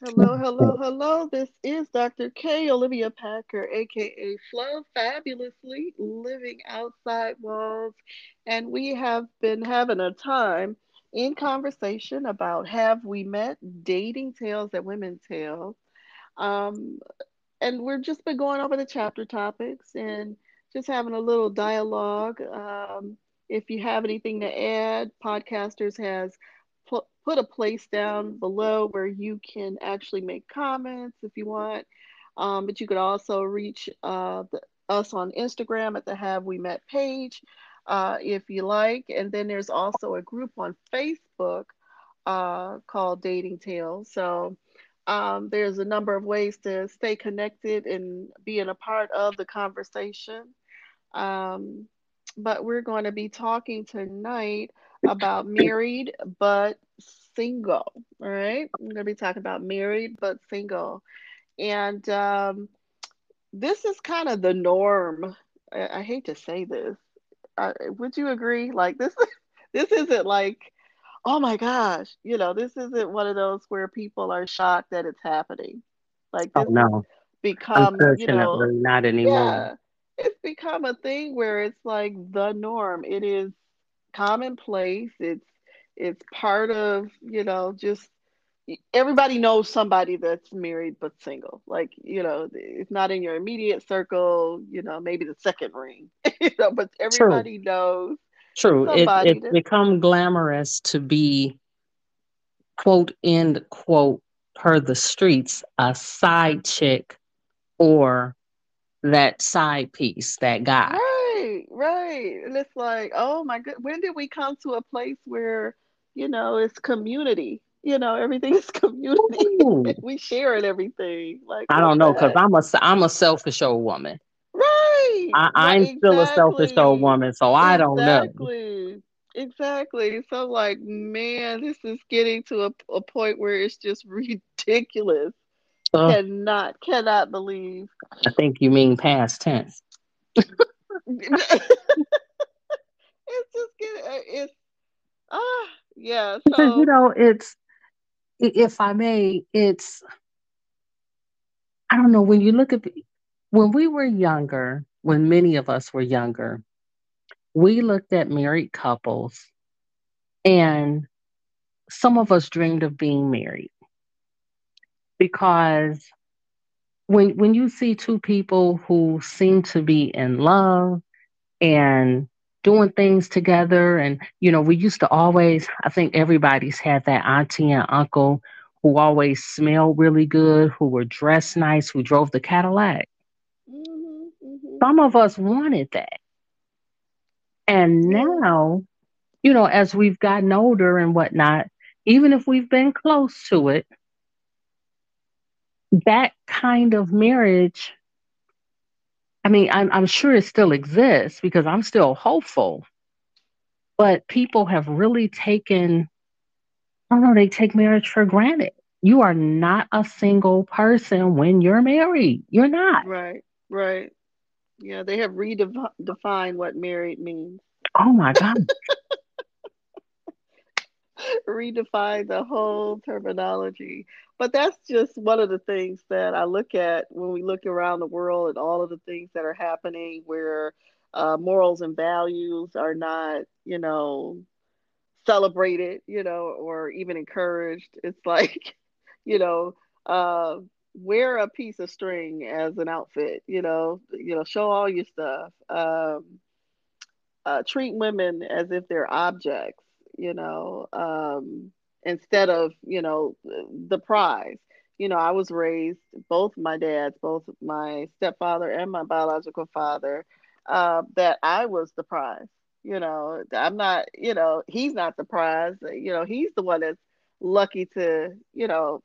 Hello, hello, hello. This is Dr. K. Olivia Packer, aka Flo, fabulously living outside walls. And we have been having a time in conversation about have we met dating tales that women tell. Um, and we've just been going over the chapter topics and just having a little dialogue. Um, if you have anything to add, Podcasters has put, a place down below where you can actually make comments if you want. Um, but you could also reach uh, the, us on Instagram at the Have We Met page uh, if you like. And then there's also a group on Facebook uh, called Dating Tales. So um, there's a number of ways to stay connected and being a part of the conversation. Um, but we're going to be talking tonight about married but single. All right. I'm going to be talking about married but single. And um, this is kind of the norm. I, I hate to say this. Uh, would you agree? Like this, this isn't like, oh my gosh, you know, this isn't one of those where people are shocked that it's happening. Like oh, this oh, no. become, you know, not anymore. Yeah, it's become a thing where it's like the norm. It is commonplace. It's it's part of you know just everybody knows somebody that's married but single. Like you know, it's not in your immediate circle. You know, maybe the second ring. you know, but everybody True. knows. True. It, it's become glamorous to be quote end quote per the streets a side chick or that side piece, that guy. Right, right. And it's like, oh my god, when did we come to a place where, you know, it's community? You know, everything is community. we share it everything. Like I don't know, because I'm a I'm a selfish old woman. Right. I, am exactly. still a selfish old woman, so I don't exactly. know. Exactly. So like, man, this is getting to a, a point where it's just ridiculous. Uh, cannot cannot believe. I think you mean past tense. It's just getting it's ah uh, yeah. So because you know it's if I may, it's I don't know when you look at when we were younger, when many of us were younger, we looked at married couples and some of us dreamed of being married because when when you see two people who seem to be in love and doing things together and you know we used to always i think everybody's had that auntie and uncle who always smelled really good who were dressed nice who drove the cadillac. Mm-hmm, mm-hmm. some of us wanted that. And now you know as we've gotten older and whatnot even if we've been close to it that kind of marriage, I mean, I'm, I'm sure it still exists because I'm still hopeful, but people have really taken, I don't know, they take marriage for granted. You are not a single person when you're married. You're not. Right, right. Yeah, they have redefined what married means. Oh my God. Redefine the whole terminology. But that's just one of the things that I look at when we look around the world and all of the things that are happening where uh, morals and values are not, you know, celebrated, you know, or even encouraged. It's like, you know, uh, wear a piece of string as an outfit, you know, you know, show all your stuff. Um, uh, treat women as if they're objects you know, um, instead of, you know, the prize. You know, I was raised, both my dads, both my stepfather and my biological father, uh, that I was the prize. You know, I'm not, you know, he's not the prize. You know, he's the one that's lucky to, you know,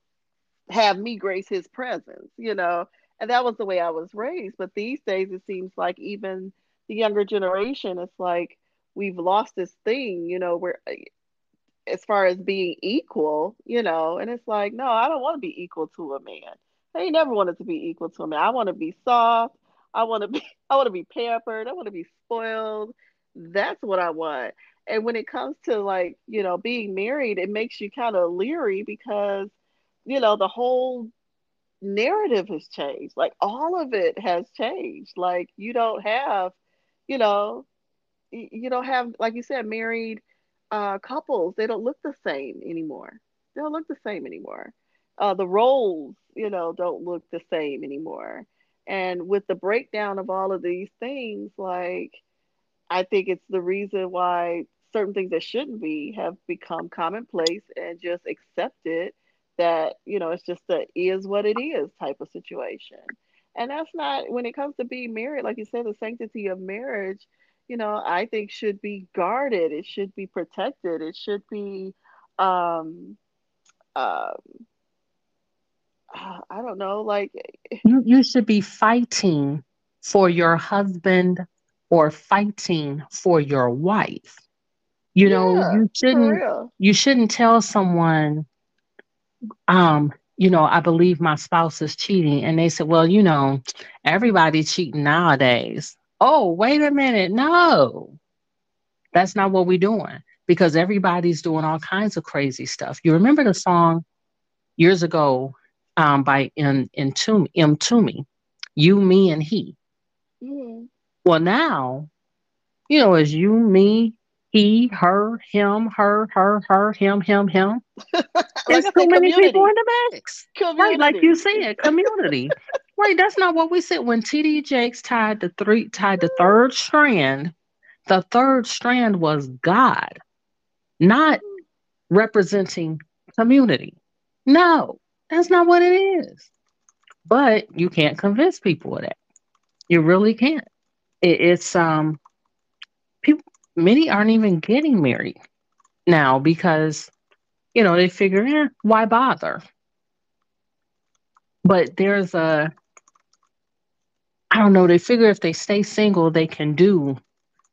have me grace his presence, you know. And that was the way I was raised. But these days, it seems like even the younger generation, it's like, we've lost this thing, you know, where uh, as far as being equal, you know, and it's like, no, I don't want to be equal to a man. I never wanted to be equal to a man. I want to be soft. I want to be I want to be pampered. I want to be spoiled. That's what I want. And when it comes to like, you know, being married, it makes you kind of leery because you know, the whole narrative has changed. Like all of it has changed. Like you don't have, you know, you don't have, like you said, married uh, couples. They don't look the same anymore. They don't look the same anymore. Uh, the roles, you know, don't look the same anymore. And with the breakdown of all of these things, like I think it's the reason why certain things that shouldn't be have become commonplace and just accepted that you know it's just a is what it is type of situation and that's not when it comes to being married like you said the sanctity of marriage you know i think should be guarded it should be protected it should be um um i don't know like you you should be fighting for your husband or fighting for your wife you know yeah you shouldn't you shouldn't tell someone um, you know, I believe my spouse is cheating. And they said, well, you know, everybody's cheating nowadays. Oh, wait a minute. No, that's not what we're doing because everybody's doing all kinds of crazy stuff. You remember the song years ago um, by M. Mtume, M. Toomey, You, Me, and He. mm-hmm. Well, now, you know, it's you, me, he, her, him, her, her, her, him, him, him. There's i too many people in the mix. Right, like you said, community. Right, that's not what we said. When TD Jakes tied the three tied the third strand, the third strand was God, not representing community. No, that's not what it is. But you can't convince people of that. You really can't. It, it's um people many aren't even getting married now because you know they figure, eh, why bother? But there's a I don't know, they figure if they stay single, they can do,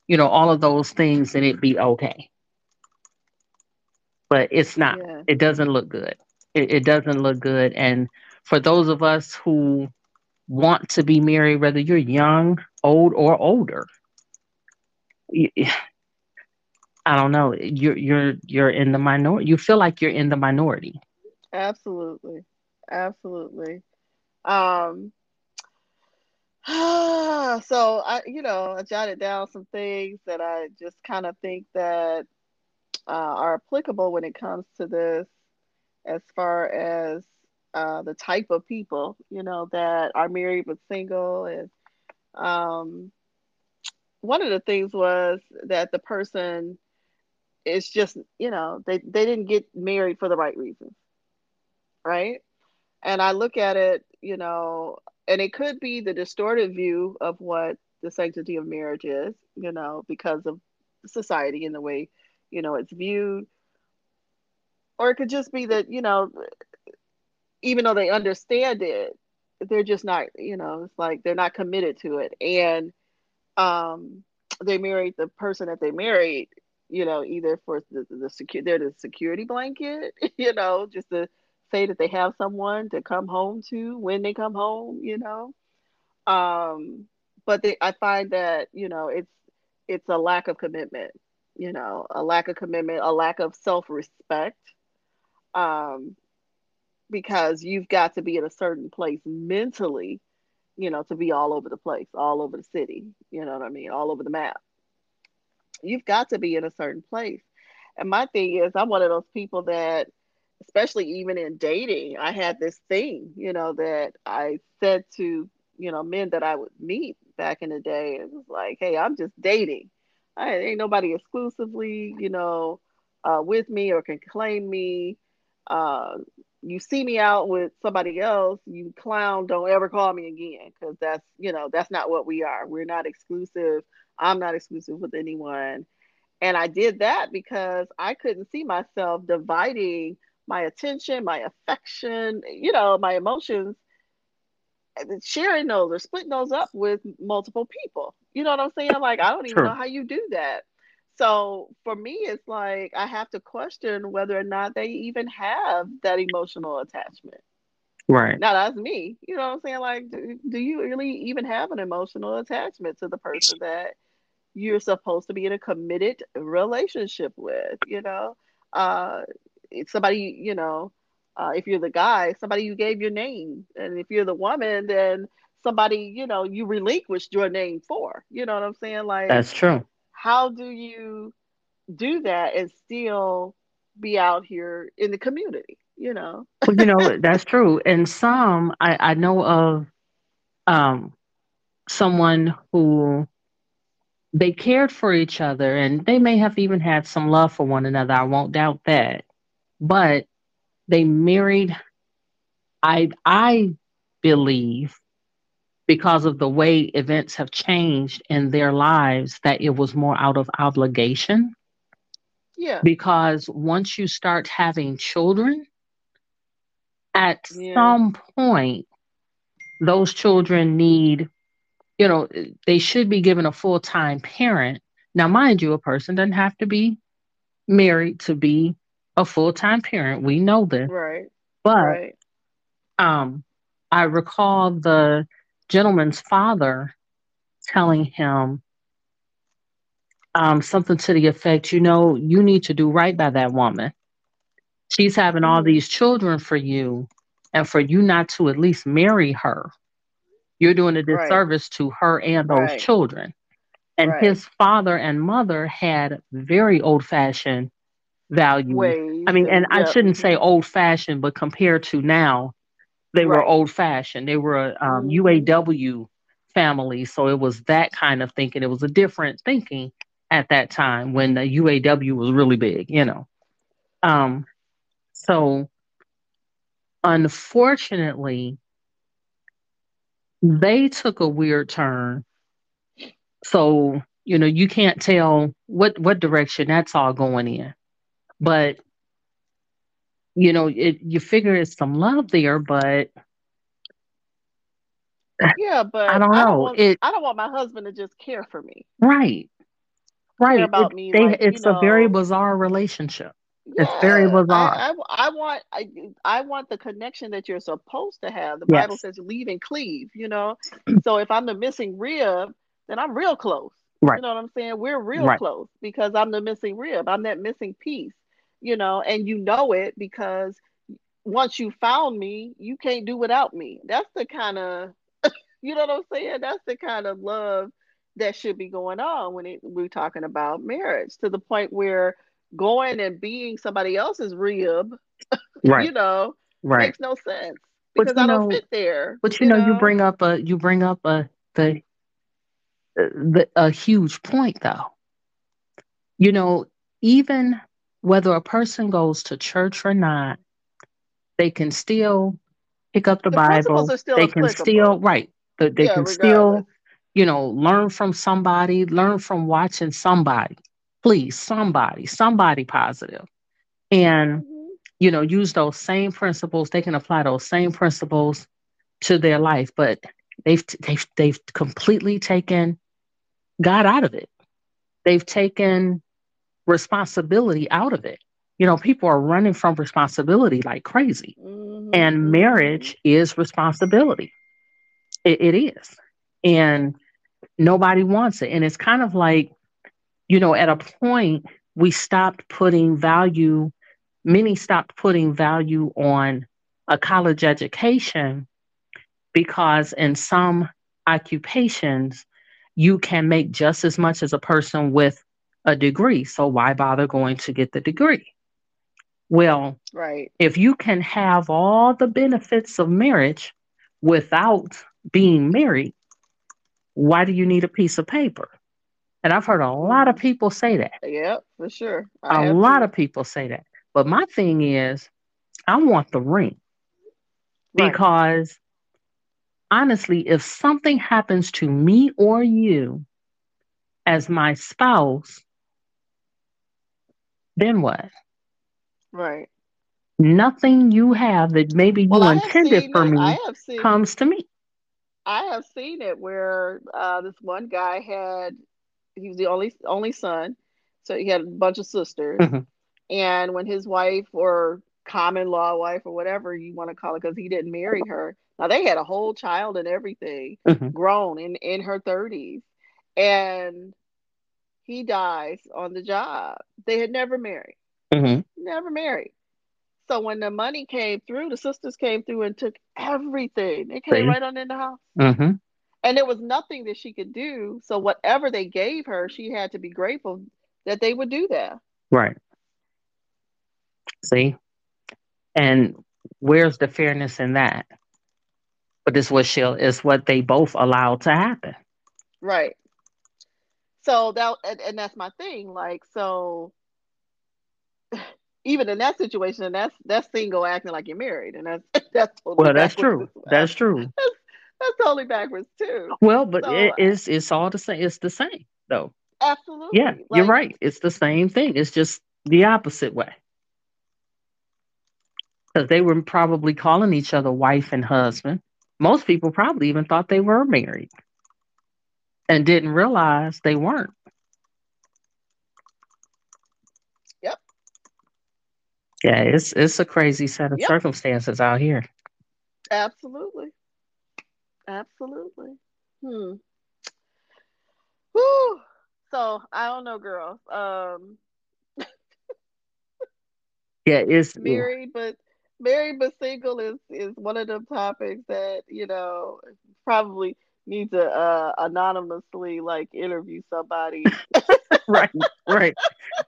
you know, all of those things and it be okay. But it's not. yeah It doesn't look good. It, it doesn't look good. And for those of us who want to be married, whether you're young, old, or older, I don't know. You're you're you're in the minority. You feel like you're in the minority. absolutely absolutely um so I, you know, I jotted down some things that I just kind of think that uh, are applicable when it comes to this, as far as uh, the type of people, you know, that are married but single. And um, one of the things was that the person is just, you know, they, they didn't get married for the right reasons, right? And I look at it, you know, and it could be the distorted view of what the sanctity of marriage is, you know, because of society and the way, you know, it's viewed. Or it could just be that, you know, even though they understand it, they're just not, you know, it's like they're not committed to it. And um, they married the person that they married, you know, either for the, the secure, they're the security blanket, you know, just to say that they have someone to come home to when they come home, you know. Um, but they, I find that, you know, it's it's a lack of commitment, you know, a lack of commitment, a lack of self-respect. Um, because you've got to be in a certain place mentally, you know, to be all over the place, all over the city, you know what I mean, all over the map. You've got to be in a certain place. And my thing is, I'm one of those people that, especially even in dating, I had this thing, you know, that I said to, you know, men that I would meet back in the day. It was like, hey, I'm just dating. I ain't nobody exclusively, you know, uh, with me or can claim me. Uh, you see me out with somebody else, you clown, don't ever call me again because that's, you know, that's not what we are. We're not exclusive. I'm not exclusive with anyone. And I did that because I couldn't see myself dividing my attention, my affection, you know, my emotions, sharing those or splitting those up with multiple people. You know what I'm saying? Like, I don't even know how you do that. So for me, it's like I have to question whether or not they even have that emotional attachment. Right. Now that's me. You know what I'm saying? Like, do, do you really even have an emotional attachment to the person that you're supposed to be in a committed relationship with? You know, uh, it's somebody, you know, Uh, if you're the guy, somebody you gave your name, and if you're the woman, then somebody you know you relinquished your name for. You know what I'm saying? Like that's true. How do you do that and still be out here in the community? You know. well, you know that's true. And some I, I know of um, someone who they cared for each other and they may have even had some love for one another. I won't doubt that. But they married I I believe because of the way events have changed in their lives that it was more out of obligation. Yeah. Because once you start having children, at yeah. some point those children need you know, they should be given a full time parent. Now, mind you, a person doesn't have to be married to be a full time parent. We know this. Right. But right. um I recall the gentleman's father telling him um, something to the effect, you know, you need to do right by that woman. She's having all mm-hmm. these children for you, and for you not to at least marry her you're doing a disservice right. to her and those right. children. And right. his father and mother had very old fashioned values. Ways I mean, and I shouldn't say old fashioned, but compared to now, they were old fashioned. They were um, mm-hmm. UAW family. So it was that kind of thinking. It was a different thinking at that time when the UAW was really big, you know. Um, so unfortunately, they took a weird turn. So, you know, you can't tell what what direction that's all going in. But you know, it you figure it's some love there, but yeah, but I don't know. I don't want, it, I don't want my husband to just care for me. Right. Right. About it, me. They, like, it's you know, a very bizarre relationship. Yeah, it's very bizarre. I, I, I, want I, I want the connection that you're supposed to have. The yes. Bible says leave and cleave, you know. so if I'm the missing rib, then I'm real close. Right. You know what I'm saying? We're real right. close because I'm the missing rib. I'm that missing piece, you know, and you know it because once you found me, you can't do without me. That's the kind of you know what I'm saying? That's the kind of love that should be going on when it, we're talking about marriage to the point where going and being somebody else's rib, right. you know, right. makes no sense because I don't know, fit there. But you, you know, know, you bring up a you bring up a the, the a huge point though. You know, even whether a person goes to church or not, they can still pick up the, the Bible. they applicable. can still right. They, they yeah, can regardless. still, you know, learn from somebody, learn from watching somebody please somebody somebody positive and mm-hmm. you know use those same principles they can apply those same principles to their life but they've they've they've completely taken god out of it they've taken responsibility out of it. You know people are running from responsibility like crazy. Mm-hmm. and marriage is responsibility. It, it is. And nobody wants it. And it's kind of like you know, at a point, we stopped putting value, many stopped putting value on a college education because in some occupations, you can make just as much as a person with a degree. So why bother going to get the degree? Well, right. If you can have all the benefits of marriage without being married, why do you need a piece of paper? And I've heard a lot of people say that. Yeah, for sure. I a lot to. of people say that. But my thing is, I want the ring. Right. Because honestly, if something happens to me or you as my spouse, then what? Right. Nothing you have that maybe you well, intended for it. me seen, comes to me. I have seen it where uh, this one guy had he was the only only son, so he had a bunch of sisters. Mm-hmm. And when his wife or common law wife or whatever you want to call it, because he didn't marry her. Now they had a whole child and everything, mm-hmm. grown in in her thirties, and he dies on the job. They had never married, mm-hmm. never married. So when the money came through, the sisters came through and took everything. They came right on in the house. Mm-hmm. And there was nothing that she could do. So whatever they gave her, she had to be grateful that they would do that. Right. See? And where's the fairness in that? But this was she'll is what they both allowed to happen. Right. So that and, and that's my thing. Like so even in that situation, and that's that's single acting like you're married, and that's that's totally Well, that's true. well. That's true. That's, that's totally backwards too. Well, but So it uh, is it's all the same. It's the same though. absolutely, Yeah, you're right. It's the same thing. It's just the opposite way. Because they were probably calling each other wife and husband. Most people probably even thought they were married and didn't realize they weren't. Yep. Yeah, it's it's a crazy set of Yep. circumstances out here. absolutely, absolutely. Hmm. Whew. So I don't know, girls. Um, Yeah, it's yeah, married but married but single is is one of them topics that you know probably need to uh anonymously like interview somebody right, right.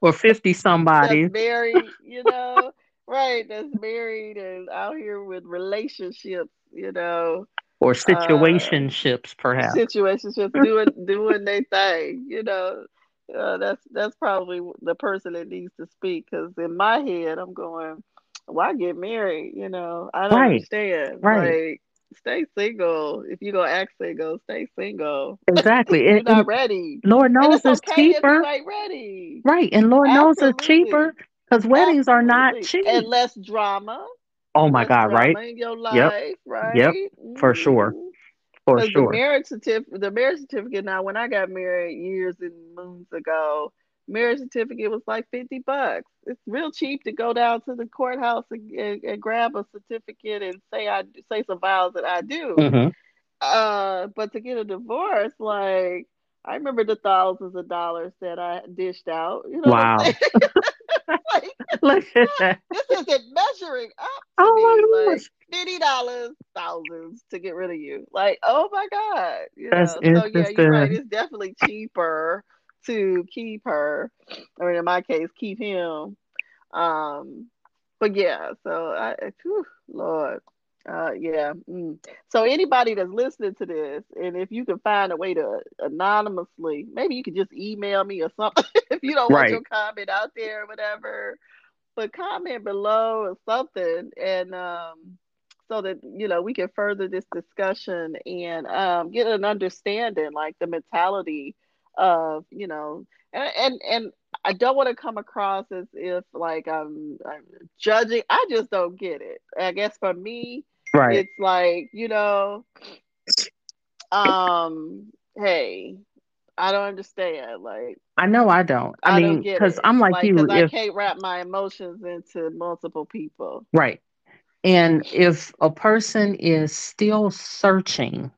Or fifty somebody. that's married you know right that's married and out here with relationships you know or uh situationships, perhaps. situationships doing doing their thing you know uh, that's that's probably the person that needs to speak because in my head i'm going why get married you know i don't Right, understand right. like stay single if you're gonna act single stay single Exactly. you're And, not ready Lord knows it's it's okay you cheaper. ready Right. And Lord knows it's cheaper because weddings are not cheap. and less drama Oh my God, right? your Yep. life Yep. right For mm-hmm. sure. For because the sure. marriage certificate, the marriage certificate. Now, when I got married years and moons ago, marriage certificate was like fifty bucks. It's real cheap to go down to the courthouse and, and, and grab a certificate and say I say some vows that I do. hmm Uh, but to get a divorce, like I remember the thousands of dollars that I dished out. You know Wow. like Look at that. This isn't measuring up Oh me. my Like gosh. fifty dollars, thousands to get rid of you. Like, oh my God. You That's know, so yeah, you're right. It's definitely cheaper to keep her, or in my case, keep him. Um, but yeah, so I whew, Lord. Uh yeah. Mm. So anybody that's listening to this, and if you can find a way to anonymously, maybe you could just email me or something if you don't want your comment out there or whatever but comment below or something and um so that you know we can further this discussion and um get an understanding like the mentality of you know and and, and I don't want to come across as if like I'm, I'm judging. I just don't get it. I guess for me, Right. it's like you know, um, hey, I don't understand. Like I know I don't. I I mean, because. I'm like Like, you. because I can't wrap my emotions into multiple people. right. And if a person is still searching,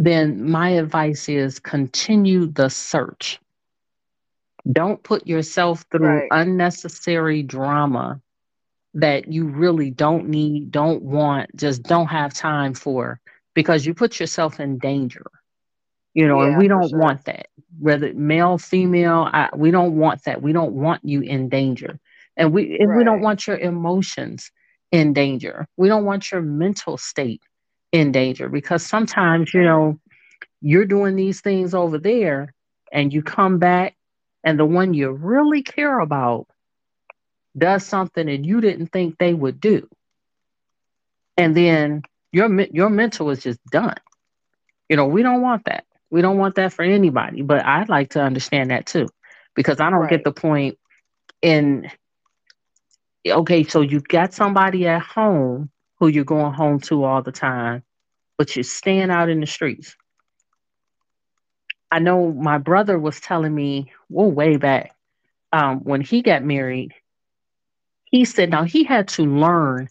then my advice is continue the search. Don't put yourself through Right. unnecessary drama that you really don't need, don't want, just don't have time for because you put yourself in danger. You know, and we don't sure. want that. Whether male, female, I, we don't want that. We don't want you in danger. And we and we don't want your emotions in danger. We don't want your mental state in danger because sometimes, you know, you're doing these things over there and you come back and the one you really care about does something that you didn't think they would do. And then your your mental is just done. You know, we don't want that. We don't want that for anybody, but I'd like to understand that too because I don't get the point in okay, so you've got somebody at home who you're going home to all the time, but you're staying out in the streets. I know my brother was telling me, well, way back, um, when he got married, he said now he had to learn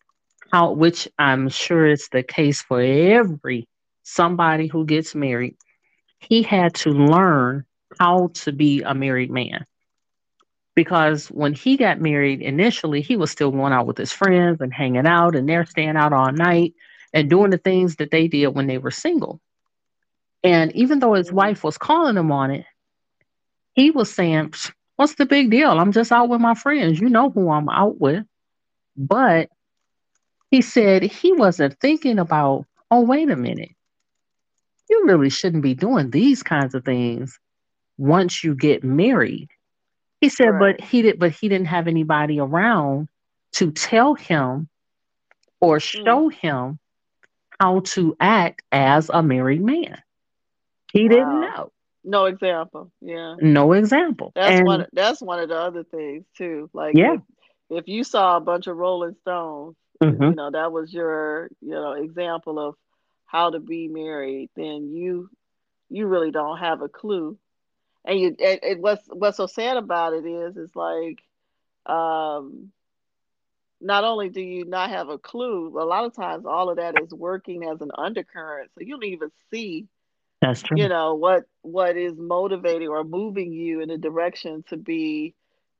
how, which I'm sure is the case for every somebody who gets married, he had to learn how to be a married man because when he got married initially, he was still going out with his friends and hanging out, and they're staying out all night and doing the things that they did when they were single. And even though his wife was calling him on it, he was saying, What's the big deal? I'm just out with my friends. You know who I'm out with. But he said he wasn't thinking about, oh, wait a minute. You really shouldn't be doing these kinds of things once you get married. He said, Right. but he did but he didn't have anybody around to tell him or Mm. show him how to act as a married man. He didn't know. No example. Yeah. No example. That's and one that's one of the other things too. Like yeah. if if you saw a bunch of Rolling Stones, hmm you know, that was your, you know, example of how to be married, then you you really don't have a clue. And you and, and what's what's so sad about it is is like um not only do you not have a clue, a lot of times all of that is working as an undercurrent. So you don't even see That's true. you know what what is motivating or moving you in a direction to be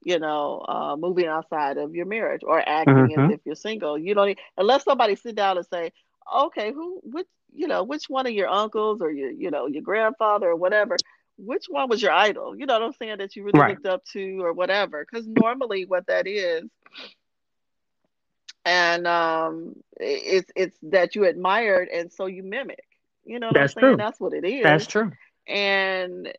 you know uh, moving outside of your marriage or acting as hmm if you're single you don't unless somebody sit down and say okay who which you know which one of your uncles or your you know your grandfather or whatever which one was your idol you know what i'm saying that you really Right. looked up to or whatever because normally what that is and um it's it's that you admired and so you mimic you know what i'm That's saying true. that's what it is. That's true. and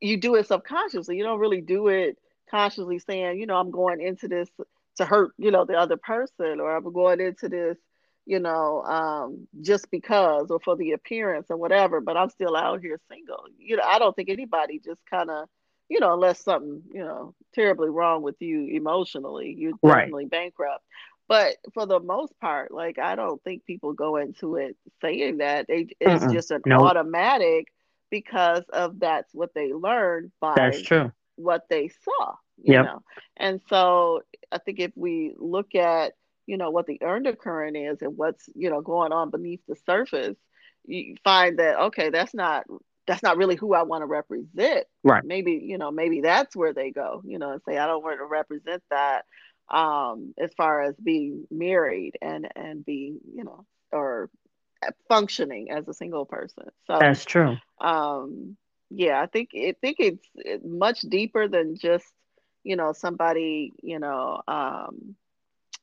you do it subconsciously. You don't really do it consciously saying, you know, I'm going into this to hurt, you know, the other person or I'm going into this, you know, um, just because or for the appearance or whatever, but I'm still out here single. You know, I don't think anybody just kind of, you know, unless something, you know, terribly wrong with you emotionally, you're Right. definitely bankrupt. But for the most part, like I don't think people go into it saying that. They it's Mm-mm. just an Nope. automatic because of that's what they learned by That's true. what they saw, you Yep. know. And so I think if we look at, you know, what the undercurrent is and what's, you know, going on beneath the surface, you find that okay, that's not that's not really who I want to represent. Right. Maybe, you know, maybe that's where they go, you know, and say I don't want to represent that um as far as being married and and being, you know, or functioning as a single person. So That's true. um yeah i think i think it's it- much deeper than just you know somebody you know um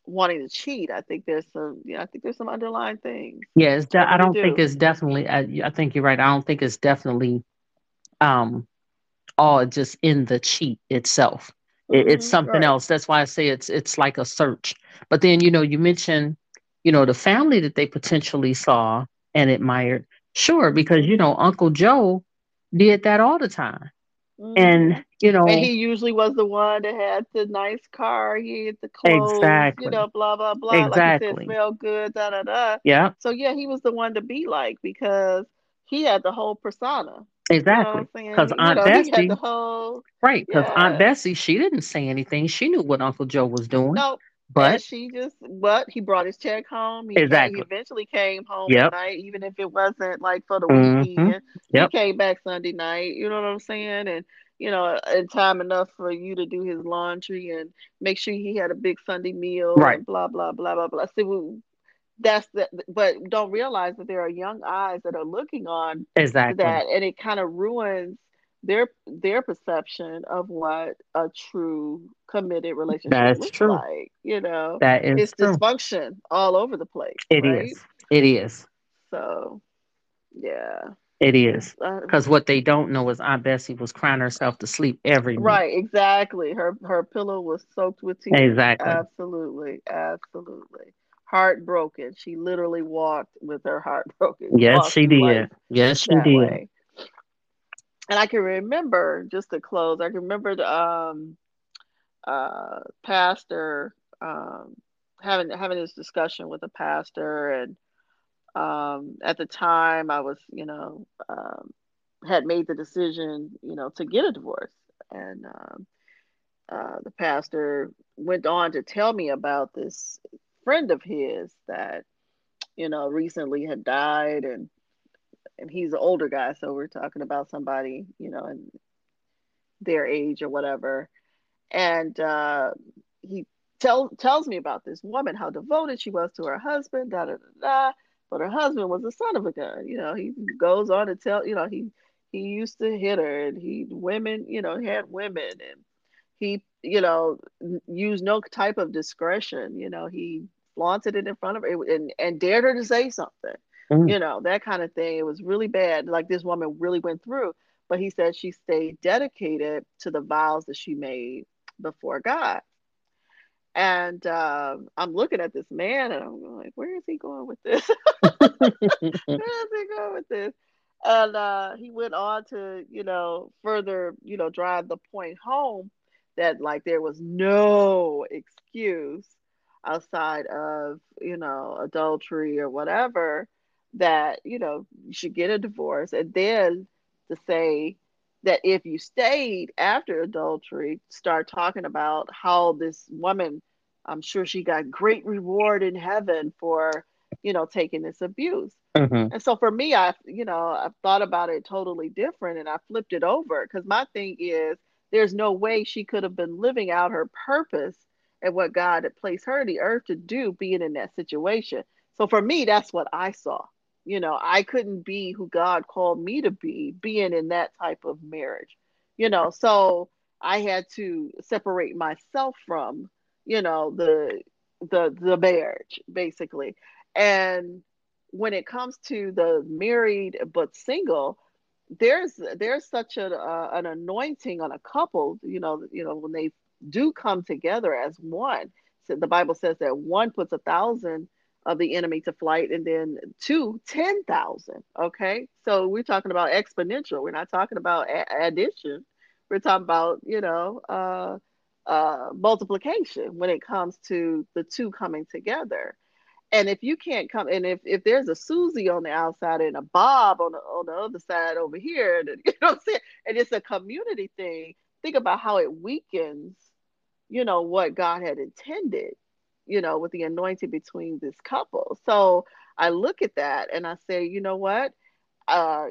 wanting to cheat i think there's some yeah i think there's some underlying things Yeah, de- i don't think it's definitely. I, I think you're right. I don't think it's definitely um all just in the cheat itself. It, it's hmm something right else. That's why I say it's it's like a search. But then you know you mentioned you know the family that they potentially saw and admired. Sure, because you know Uncle Joe did that all the time, hmm and you know. and he usually was the one that had the nice car he had the clothes you know blah blah blah like you said exactly. smell good da da da Yeah, so yeah he was the one to be like because he had the whole persona you know what exactly. i'm Because saying you Aunt know the Bessie, whole right? Because Aunt Bessie, she didn't say anything. She knew what Uncle Joe was doing, No, and but she just but he brought his check home. He came. He exactly. eventually came home at Yep. night, even if it wasn't like for the hmm weekend. He came back Sunday night. You know what I'm saying? And you know, in time enough for you to do his laundry and make sure he had a big Sunday meal Right. and blah blah blah blah blah. See, we, that's the but don't realize that there are young eyes that are looking on Exactly. that and it kind of ruins their their perception of what a true committed relationship That's looks true. like you know That is it's true. dysfunction all over the place It right is. It is. so yeah It is. uh, Because what they don't know is Aunt Bessie was crying herself to sleep every night. right exactly her her pillow was soaked with tears Exactly. absolutely absolutely heartbroken she literally walked with her heart broken Yes, she did. Yes, she did. way and I can remember just to close. I can remember the um, uh, pastor um, having having this discussion with a pastor, and um, at the time I was, you know, um, had made the decision, you know, to get a divorce, and um, uh, the pastor went on to tell me about this friend of his that you know recently had died. And and he's an older guy so we're talking about somebody you know in their age or whatever. And uh, he tell, tells me about this woman, how devoted she was to her husband, da da da da. But her husband was a son of a gun. You know, he goes on to tell, you know, he he used to hit her and he women, you know, had women and he, you know, used no type of discretion. You know, he flaunted it in front of her and, and dared her to say something. Mm. You know, that kind of thing. It was really bad. Like this woman really went through. But he said she stayed dedicated to the vows that she made before God. And uh, I'm looking at this man and I'm like, where is he going with this? where is he going with this? And uh, he went on to, you know, further, you know, drive the point home that like there was no excuse outside of, you know, adultery or whatever that, you know, you should get a divorce. And then to say, that if you stayed after adultery, start talking about how this woman, I'm sure she got great reward in heaven for, you know, taking this abuse. Mm-hmm. And so for me, I, you know, I've thought about it totally different and I flipped it over because my thing is there's no way she could have been living out her purpose and what God had placed her in the earth to do being in that situation. So for me, that's what I saw you know i couldn't be who god called me to be being in that type of marriage you know. So i had to separate myself from you know the the the marriage basically. And when it comes to the married but single there's there's such a uh, an anointing on a couple you know you know when they do come together as one. So the bible says that one puts a thousand of the enemy to flight and then two 10,000 okay so we're talking about exponential we're not talking about a- addition we're talking about you know uh, uh, multiplication when it comes to the two coming together and if you can't come and if, if there's a Susie on the outside and a Bob on the on the other side over here, and, you know? And it's a community thing. Think about how it weakens, you know, what God had intended you know, with the anointing between this couple. So I look at that and I say, you know what? Uh,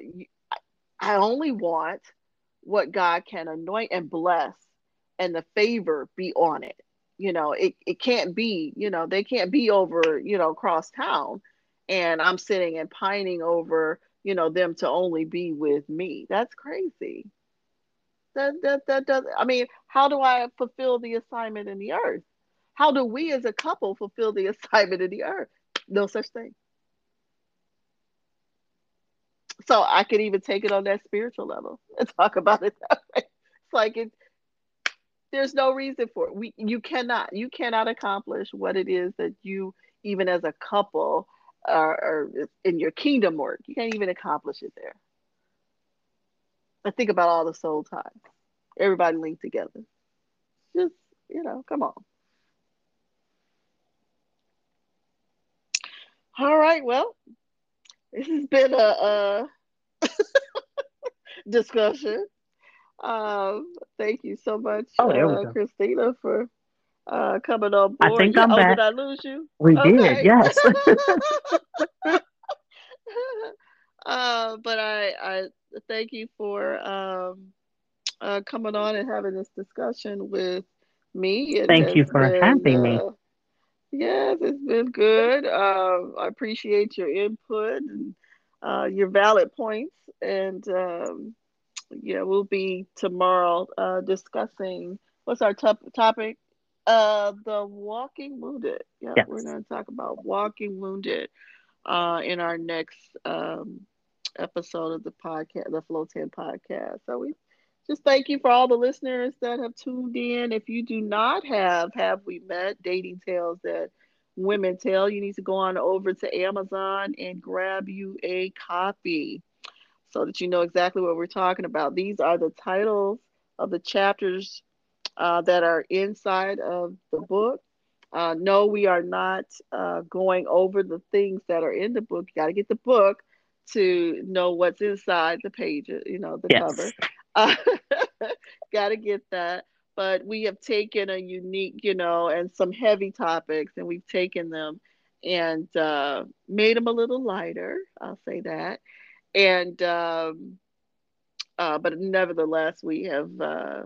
I only want what God can anoint and bless and the favor be on it. You know, it, it can't be, you know, they can't be over, you know, across town and I'm sitting and pining over, you know, them to only be with me. That's crazy. That that that does I mean, how do I fulfill the assignment in the earth? How do we as a couple fulfill the assignment of the earth? No such thing. So I could even take it on that spiritual level and talk about it that way. It's like it there's no reason for it. We you cannot you cannot accomplish what it is that you even as a couple are, in your kingdom work. You can't even accomplish it there. I think about all the soul ties. Everybody linked together. Just, you know, come on. All right. Well, this has been a, a discussion. Um, thank you so much, oh, uh, Christina, for uh, coming on board. I think I'm oh, back. Did I lose you? We okay. did. Yes. uh, but I, I thank you for um, uh, coming on and having this discussion with me. It thank you for been, having me. Yes, it's been good. Uh, I appreciate your input and uh, your valid points. And um, yeah, we'll be tomorrow uh, discussing what's our top topic? Uh, the walking wounded. Yeah, yes. we're going to talk about walking wounded uh, in our next um, episode of the podcast, the Flow 10 podcast. So we just thank you for all the listeners that have tuned in. If you do not have Have We Met Dating Tales That Women Tell, you need to go on over to Amazon and grab you a copy so that you know exactly what we're talking about. These are the titles of the chapters uh, that are inside of the book. Uh, no, we are not uh, going over the things that are in the book. You got to get the book to know what's inside the page, you know, the yes. cover. Uh, Got to get that. But we have taken a unique, you know, and some heavy topics, and we've taken them and uh, made them a little lighter. I'll say that. And, um, uh, but nevertheless, we have uh,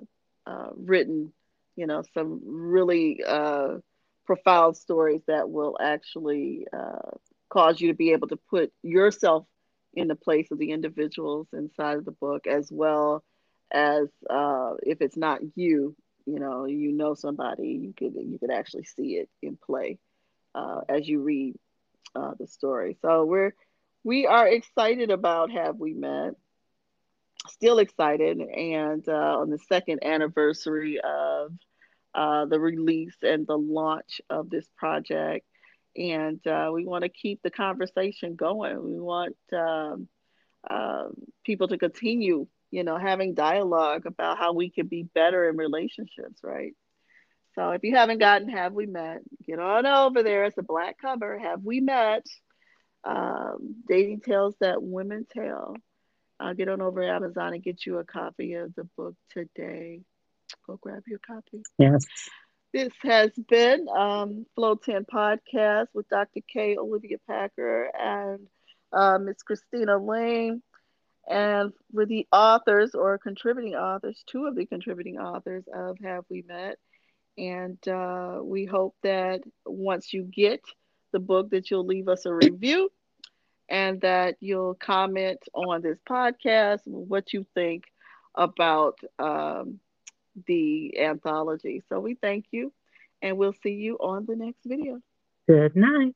uh, written, you know, some really uh, profound stories that will actually uh, cause you to be able to put yourself in the place of the individuals inside of the book, as well as uh, if it's not you, you know, you know somebody, you could you could actually see it in play uh, as you read uh, the story. So we're we are excited about Have We Met? Still excited, and uh, on the second anniversary of uh, the release and the launch of this project, and uh, we want to keep the conversation going. We want um, people to continue, you know, having dialogue about how we can be better in relationships, right? So if you haven't gotten Have We Met, get on over there. It's a black cover. Have We Met? Um, dating tales that women tell. Uh, get on over Amazon and get you a copy of the book today. Go grab your copy. Yes. This has been um, Flow 10 Podcast with Dr. K. Olivia Packer and uh, Miss Christina Lane. And for the authors or contributing authors, two of the contributing authors of Have We Met. And uh, we hope that once you get the book, that you'll leave us a review and that you'll comment on this podcast what you think about um, the anthology. So we thank you and we'll see you on the next video. Good night.